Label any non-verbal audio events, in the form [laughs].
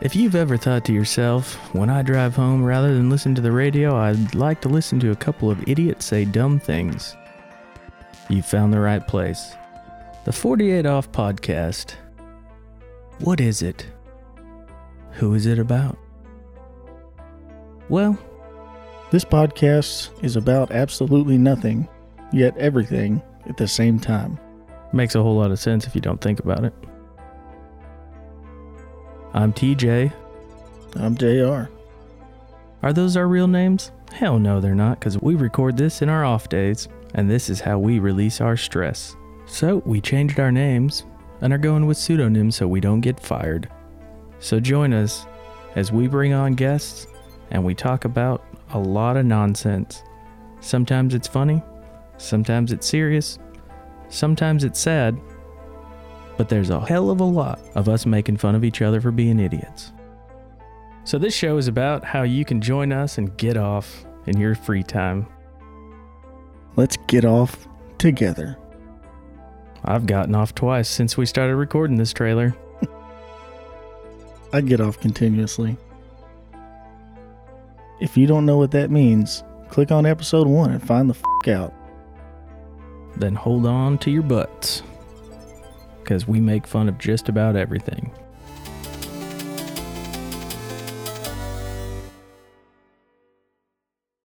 If you've ever thought to yourself, when I drive home rather than listen to the radio, I'd like to listen to a couple of idiots say dumb things, you've found the right place. The 48 Off Podcast. What is it? Who is it about? Well, This podcast is about absolutely nothing, yet everything at the same time. makes a whole lot of sense if you don't think about it. I'm TJ. I'm JR. Are those our real names? Hell no, they're not, because we record this in our off days, and this is how we release our stress. So we changed our names and are going with pseudonyms so we don't get fired. So join us as we bring on guests and we talk about a lot of nonsense. Sometimes it's funny, sometimes it's serious, sometimes it's sad, but there's a hell of a lot of us making fun of each other for being idiots. So, this show is about how you can join us and get off in your free time. Let's get off together. I've gotten off twice since we started recording this trailer. [laughs] I get off continuously. If you don't know what that means, click on episode one and find the f out. Then hold on to your butts. Because we make fun of just about everything.